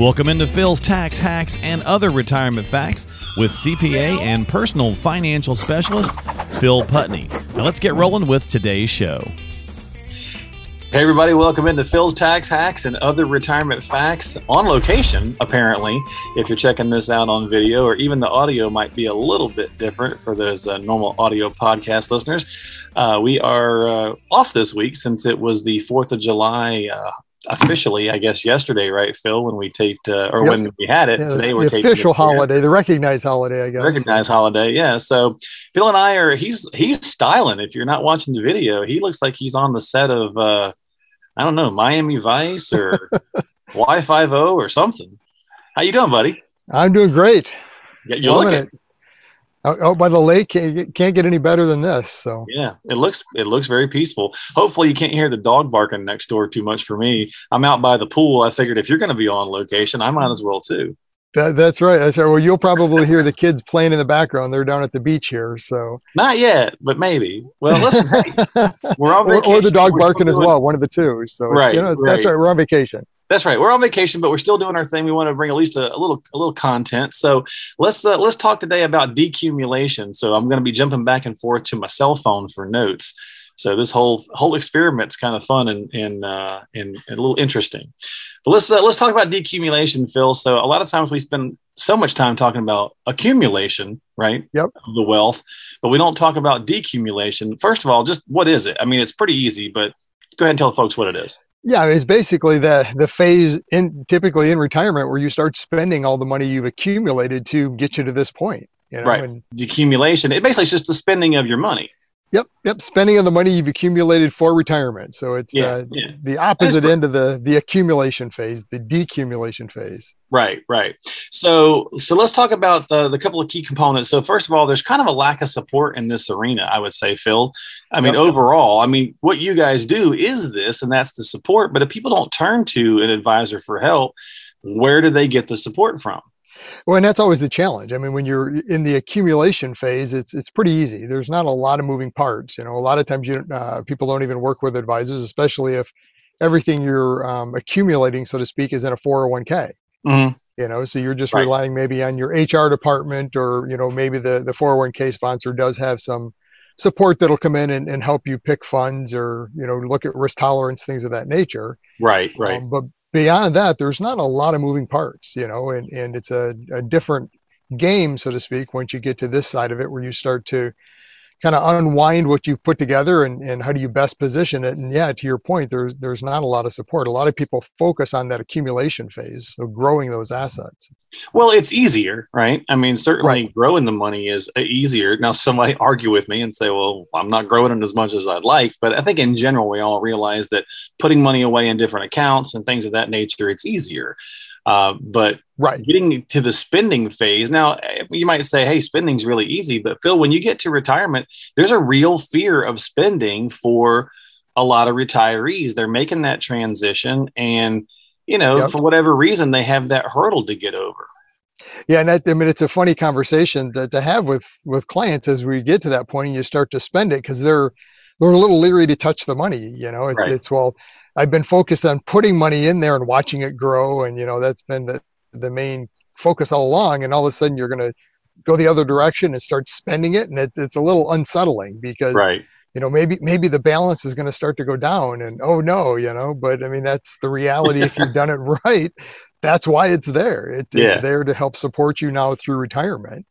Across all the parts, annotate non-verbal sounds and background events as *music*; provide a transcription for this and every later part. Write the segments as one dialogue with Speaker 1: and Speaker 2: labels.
Speaker 1: Welcome into Phil's Tax Hacks and Other Retirement Facts with CPA and personal financial specialist Phil Putney. Now let's get rolling with today's show.
Speaker 2: Hey, everybody, welcome into Phil's Tax Hacks and Other Retirement Facts on location, apparently. If you're checking this out on video, or even the audio might be a little bit different for those uh, normal audio podcast listeners. Uh, we are uh, off this week since it was the 4th of July uh, officially, I guess, yesterday, right, Phil, when we taped, uh, or yep. when we had it.
Speaker 3: Yeah, Today we're the official holiday, the recognized holiday, I guess.
Speaker 2: Recognized holiday, yeah. So Phil and I are he's he's styling. If you're not watching the video, he looks like he's on the set of uh, I don't know, Miami Vice or *laughs* Hawaii Five O or something. How you doing, buddy?
Speaker 3: I'm doing great.
Speaker 2: Yeah, you look it.
Speaker 3: Out, out, by the lake can't, can't get any better than this. So
Speaker 2: yeah, it looks it looks very peaceful. Hopefully, you can't hear the dog barking next door too much for me. I'm out by the pool. I figured if you're going to be on location, I might as well too.
Speaker 3: That, that's right. That's right. Well, you'll probably hear the kids playing in the background. They're down at the beach here, so
Speaker 2: not yet, but maybe. Well, listen, hey, *laughs*
Speaker 3: we're on vacation. Or, or the dog barking as well, one of the two. So
Speaker 2: right, you know,
Speaker 3: right. that's right. We're on vacation.
Speaker 2: That's right. We're on vacation, but we're still doing our thing. We want to bring at least a, a little a little content. So let's uh, let's talk today about decumulation. So I'm going to be jumping back and forth to my cell phone for notes. So this whole whole experiment's kind of fun and and uh, and, and a little interesting. But let's uh, let's talk about decumulation, Phil. So a lot of times we spend so much time talking about accumulation, right?
Speaker 3: Yep.
Speaker 2: Of the wealth, but we don't talk about decumulation. First of all, just what is it? I mean, it's pretty easy, but go ahead and tell the folks what it is.
Speaker 3: Yeah, it's basically the the phase in typically in retirement where you start spending all the money you've accumulated to get you to this point. You know?
Speaker 2: Right. And, Decumulation. It basically is just the spending of your money.
Speaker 3: Yep, yep. Spending of the money you've accumulated for retirement. So it's yeah, uh, yeah. the opposite end of the the accumulation phase, the decumulation phase.
Speaker 2: Right, right. So so let's talk about the the couple of key components. So first of all, there's kind of a lack of support in this arena, I would say, Phil. I mean, yep. overall, I mean, what you guys do is this, and that's the support. But if people don't turn to an advisor for help, where do they get the support from?
Speaker 3: Well, and that's always the challenge. I mean, when you're in the accumulation phase, it's it's pretty easy. There's not a lot of moving parts. You know, a lot of times you uh, people don't even work with advisors, especially if everything you're um, accumulating, so to speak, is in a 401k. Mm-hmm. You know, so you're just right. relying maybe on your HR department, or you know, maybe the the 401k sponsor does have some support that'll come in and, and help you pick funds or you know look at risk tolerance things of that nature
Speaker 2: right right um,
Speaker 3: but beyond that, there's not a lot of moving parts, you know, and, and it's a, a different game, so to speak, once you get to this side of it where you start to kind of unwind what you've put together and, and how do you best position it. And yeah, to your point, there's there's not a lot of support. A lot of people focus on that accumulation phase, so growing those assets.
Speaker 2: Well, it's easier, right? I mean, certainly right. growing the money is uh, easier. Now, somebody *laughs* argue with me and say, "Well, I'm not growing it as much as I'd like," but I think in general, we all realize that putting money away in different accounts and things of that nature, it's easier. Uh, but
Speaker 3: right.
Speaker 2: getting to the spending phase now, eh, you might say, "Hey, spending's really easy," but Phil, when you get to retirement, there's a real fear of spending for a lot of retirees. They're making that transition, and you know, yep. for whatever reason, they have that hurdle to get over.
Speaker 3: Yeah, and that, I mean, it's a funny conversation to, to have with with clients as we get to that point and you start to spend it because they're they're a little leery to touch the money. You know, it, right. it's well, I've been focused on putting money in there and watching it grow, and you know that's been the the main focus all along. And all of a sudden, you're going to go the other direction and start spending it, and it, it's a little unsettling because
Speaker 2: right.
Speaker 3: you know maybe maybe the balance is going to start to go down, and oh no, you know. But I mean that's the reality. if you've *laughs* done it right, that's why it's there. It, yeah. It's there to help support you now through retirement.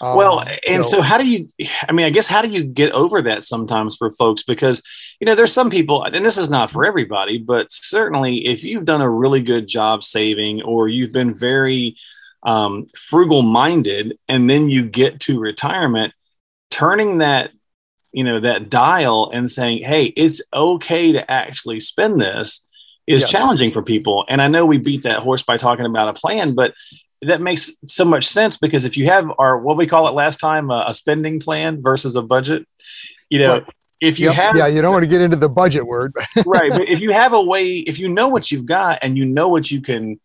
Speaker 2: Um, well, and so, so how do you, I mean, I guess, how do you get over that sometimes for folks? Because, you know, there's some people, and this is not for everybody, but certainly if you've done a really good job saving or you've been very um, frugal minded and then you get to retirement, turning that, you know, that dial and saying, hey, it's okay to actually spend this is challenging for people. And I know we beat that horse by talking about a plan, but that makes so much sense because if you have our what we call it last time uh, a spending plan versus a budget you know right. if you
Speaker 3: yep.
Speaker 2: have
Speaker 3: yeah you don't want to get into the budget word *laughs*
Speaker 2: right but if you have a way if you know what you've got and you know what you can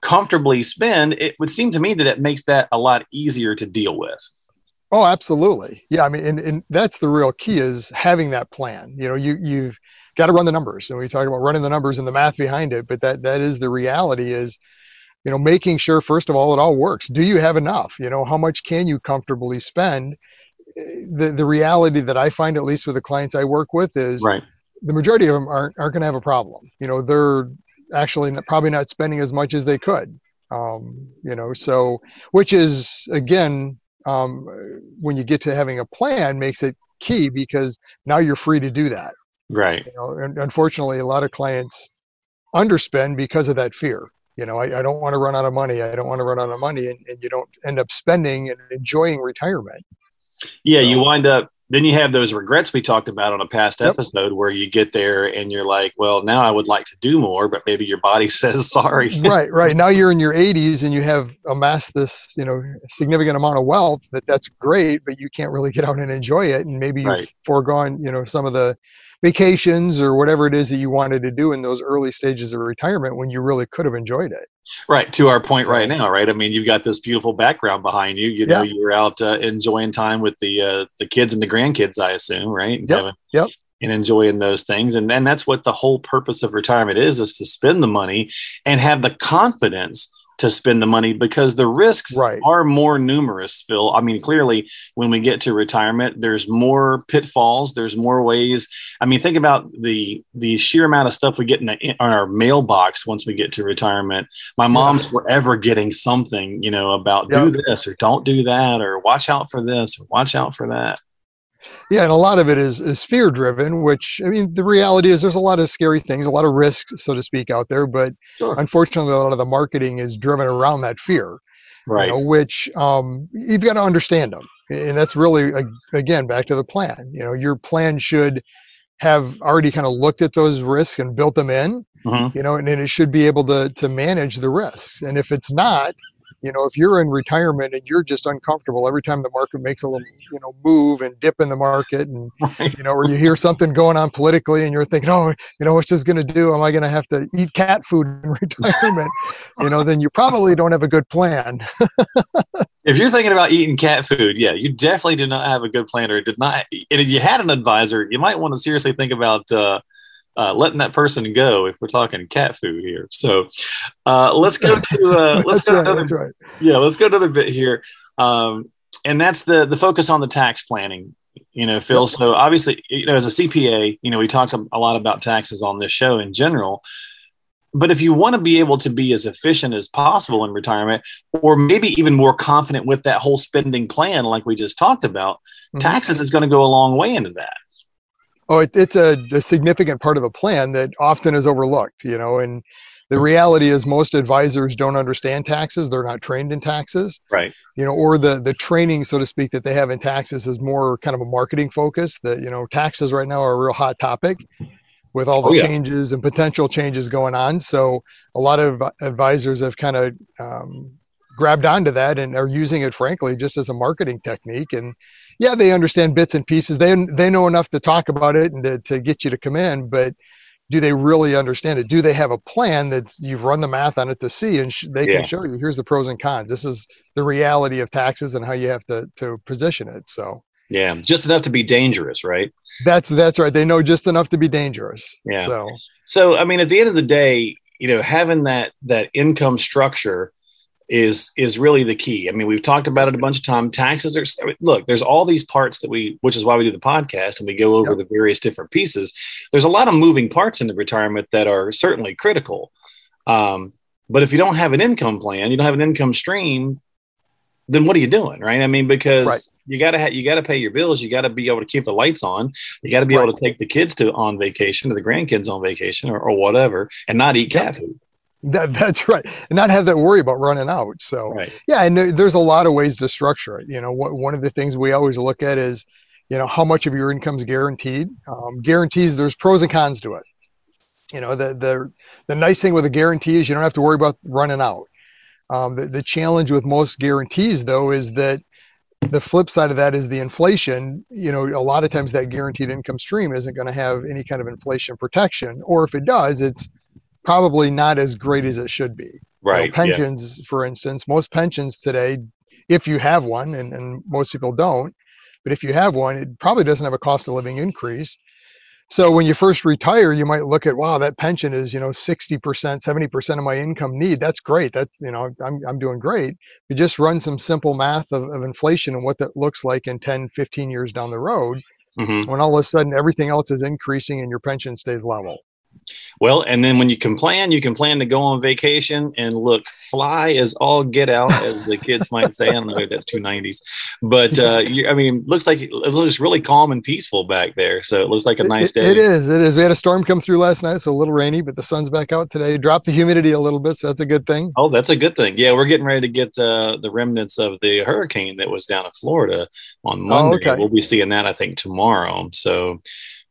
Speaker 2: comfortably spend it would seem to me that it makes that a lot easier to deal with
Speaker 3: oh absolutely yeah i mean and, and that's the real key is having that plan you know you you've got to run the numbers and we talk about running the numbers and the math behind it but that that is the reality is you know, making sure first of all it all works. Do you have enough? You know, how much can you comfortably spend? The the reality that I find, at least with the clients I work with, is
Speaker 2: right.
Speaker 3: the majority of them aren't aren't going to have a problem. You know, they're actually not, probably not spending as much as they could. Um, you know, so which is again, um, when you get to having a plan, makes it key because now you're free to do that.
Speaker 2: Right.
Speaker 3: You know, and unfortunately, a lot of clients underspend because of that fear. You know, I, I don't want to run out of money. I don't want to run out of money, and, and you don't end up spending and enjoying retirement.
Speaker 2: Yeah, so, you wind up then you have those regrets we talked about on a past yep. episode where you get there and you're like, well, now I would like to do more, but maybe your body *laughs* says sorry.
Speaker 3: right, right. Now you're in your 80s and you have amassed this, you know, significant amount of wealth that that's great, but you can't really get out and enjoy it. And maybe you've right. foregone, you know, some of the vacations or whatever it is that you wanted to do in those early stages of retirement when you really could have enjoyed it.
Speaker 2: Right. To our point right now, right? I mean, you've got this beautiful background behind you. You know, you're out uh, enjoying time with the uh, the kids and the grandkids, I assume, right?
Speaker 3: Yep. Having, yep.
Speaker 2: And enjoying those things, and then that's what the whole purpose of retirement is: is to spend the money and have the confidence to spend the money because the risks
Speaker 3: right.
Speaker 2: are more numerous, Phil. I mean, clearly, when we get to retirement, there's more pitfalls. There's more ways. I mean, think about the the sheer amount of stuff we get in, the, in our mailbox once we get to retirement. My mom's yeah. forever getting something, you know, about do this or don't do that or watch out for this or watch out for that.
Speaker 3: Yeah, and a lot of it is is fear driven, which I mean the reality is there's a lot of scary things, a lot of risks, so to speak, out there. But sure. unfortunately, a lot of the marketing is driven around that fear,
Speaker 2: right?
Speaker 3: You know, which um, you've got to understand them, and that's really again back to the plan. You know, your plan should have already kind of looked at those risks and built them in. Mm-hmm. You know, and, and it should be able to to manage the risks. And if it's not, you know, if you're in retirement and you're just uncomfortable every time the market makes a little, you know, move and dip in the market, and *laughs* right. you know, or you hear something going on politically, and you're thinking, oh, you know, what's this going to do? Am I going to have to eat cat food in *laughs* retirement? you know, then you probably don't have a good plan. *laughs*
Speaker 2: if you're thinking about eating cat food, yeah, you definitely do not have a good plan, or did not. And if you had an advisor, you might want to seriously think about. Uh, uh, letting that person go if we're talking cat food here. So uh, let's go to uh, *laughs* let's go right, another right. yeah let's go to another bit here, um, and that's the the focus on the tax planning. You know, Phil. Yep. So obviously, you know, as a CPA, you know, we talked a lot about taxes on this show in general. But if you want to be able to be as efficient as possible in retirement, or maybe even more confident with that whole spending plan, like we just talked about, mm-hmm. taxes is going to go a long way into that.
Speaker 3: Oh, it, it's a, a, significant part of the plan that often is overlooked, you know, and the reality is most advisors don't understand taxes. They're not trained in taxes.
Speaker 2: Right.
Speaker 3: You know, or the, the training, so to speak, that they have in taxes is more kind of a marketing focus that, you know, taxes right now are a real hot topic with all the oh, yeah. changes and potential changes going on. So a lot of advisors have kind of um, grabbed onto that and are using it frankly just as a marketing technique. And yeah they understand bits and pieces. They they know enough to talk about it and to, to get you to come in but do they really understand it? Do they have a plan that you've run the math on it to see and sh- they yeah. can show you here's the pros and cons. This is the reality of taxes and how you have to to position it. So
Speaker 2: yeah just enough to be dangerous right?
Speaker 3: That's that's right. They know just enough to be dangerous.
Speaker 2: Yeah.
Speaker 3: So
Speaker 2: so i mean at the end of the day you know having that that income structure is is really the key. I mean, we've talked about it a bunch of times. Taxes are look. There's all these parts that we, which is why we do the podcast and we go over yep. the various different pieces. There's a lot of moving parts in the retirement that are certainly critical. Um, but if you don't have an income plan, you don't have an income stream, then what are you doing, right? I mean, because right. you gotta have you gotta pay your bills, you gotta be able to keep the lights on, you gotta be right. able to take the kids to on vacation or the grandkids on vacation or, or whatever, and not eat cat food.
Speaker 3: That, that's right, and not have that worry about running out. So
Speaker 2: right.
Speaker 3: yeah, and there's a lot of ways to structure it. You know, what, one of the things we always look at is, you know, how much of your income is guaranteed. Um, guarantees, there's pros and cons to it. You know, the the the nice thing with a guarantee is you don't have to worry about running out. Um, the, the challenge with most guarantees, though, is that the flip side of that is the inflation. You know, a lot of times that guaranteed income stream isn't going to have any kind of inflation protection, or if it does, it's probably not as great as it should be.
Speaker 2: Right.
Speaker 3: You know, pensions, yeah. for instance, most pensions today, if you have one, and, and most people don't, but if you have one, it probably doesn't have a cost of living increase. So when you first retire, you might look at, wow, that pension is, you know, 60%, 70% of my income need. That's great. That's, you know, I'm, I'm doing great. You just run some simple math of, of inflation and what that looks like in 10, 15 years down the road. Mm-hmm. When all of a sudden everything else is increasing and your pension stays level.
Speaker 2: Well, and then when you can plan, you can plan to go on vacation and look fly as all get out, as the kids might say. I don't know if that's too nineties, but uh, *laughs* you, I mean, looks like it looks really calm and peaceful back there. So it looks like a nice
Speaker 3: it,
Speaker 2: day.
Speaker 3: It is. It is. We had a storm come through last night, so a little rainy, but the sun's back out today. Dropped the humidity a little bit, so that's a good thing.
Speaker 2: Oh, that's a good thing. Yeah, we're getting ready to get uh, the remnants of the hurricane that was down in Florida on oh, Monday. Oh, okay. We'll be seeing that, I think, tomorrow. So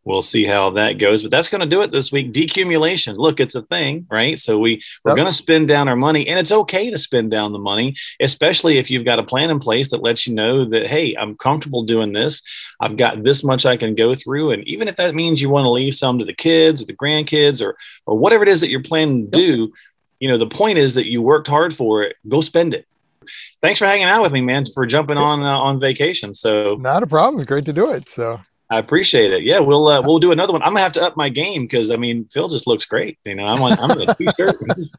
Speaker 2: we'll see how that goes. But that's going to do it this week. Decumulation. Look, it's a thing, right? So we we're yep. going to spend down our money, and it's okay to spend down the money, especially if you've got a plan in place that lets you know that hey, I'm comfortable doing this. I've got this much I can go through, and even if that means you want to leave some to the kids or the grandkids or or whatever it is that you're planning to do, you know, the point is that you worked hard for it. Go spend it thanks for hanging out with me, man, for jumping on uh, on vacation. So
Speaker 3: not a problem. It's great to do it. So
Speaker 2: I appreciate it. Yeah, we'll uh, we'll do another one. I'm gonna have to up my game because I mean Phil just looks great. You know, I'm on I'm in a t-shirt. *laughs* he's,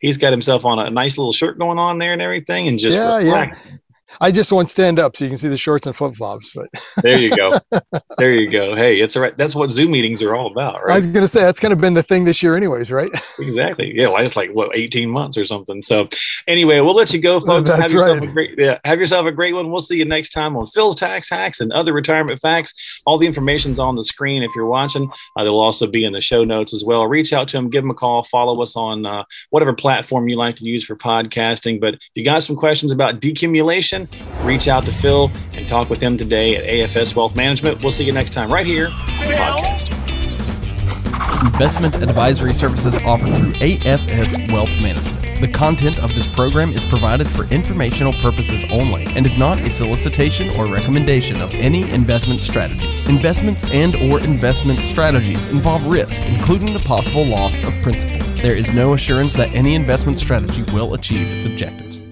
Speaker 2: he's got himself on a nice little shirt going on there and everything, and just yeah, relaxed.
Speaker 3: yeah. I just want stand up so you can see the shorts and flip flops. But *laughs*
Speaker 2: there you go, there you go. Hey, it's all right. That's what Zoom meetings are all about, right? I
Speaker 3: was gonna say that's kind of been the thing this year, anyways, right? *laughs*
Speaker 2: exactly. Yeah, it's like what 18 months or something. So anyway, we'll let you go, folks. That's have yourself right. a great yeah, have yourself a great one. We'll see you next time on Phil's Tax Hacks and other retirement facts. All the information's on the screen if you're watching. Uh, they'll also be in the show notes as well. Reach out to him, give him a call, follow us on uh, whatever platform you like to use for podcasting. But if you got some questions about decumulation, reach out to Phil and talk with him today at AFS Wealth Management. We'll see you next time right here on the podcast.
Speaker 4: Investment advisory services offered through AFS Wealth Management. The content of this program is provided for informational purposes only and is not a solicitation or recommendation of any investment strategy. Investments and or investment strategies involve risk, including the possible loss of principal. There is no assurance that any investment strategy will achieve its objectives.